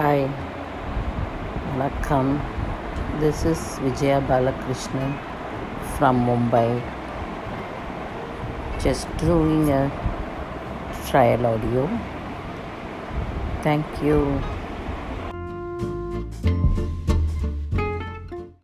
Hi, welcome. This is Vijaya Balakrishnan from Mumbai. Just doing a trial audio. Thank you.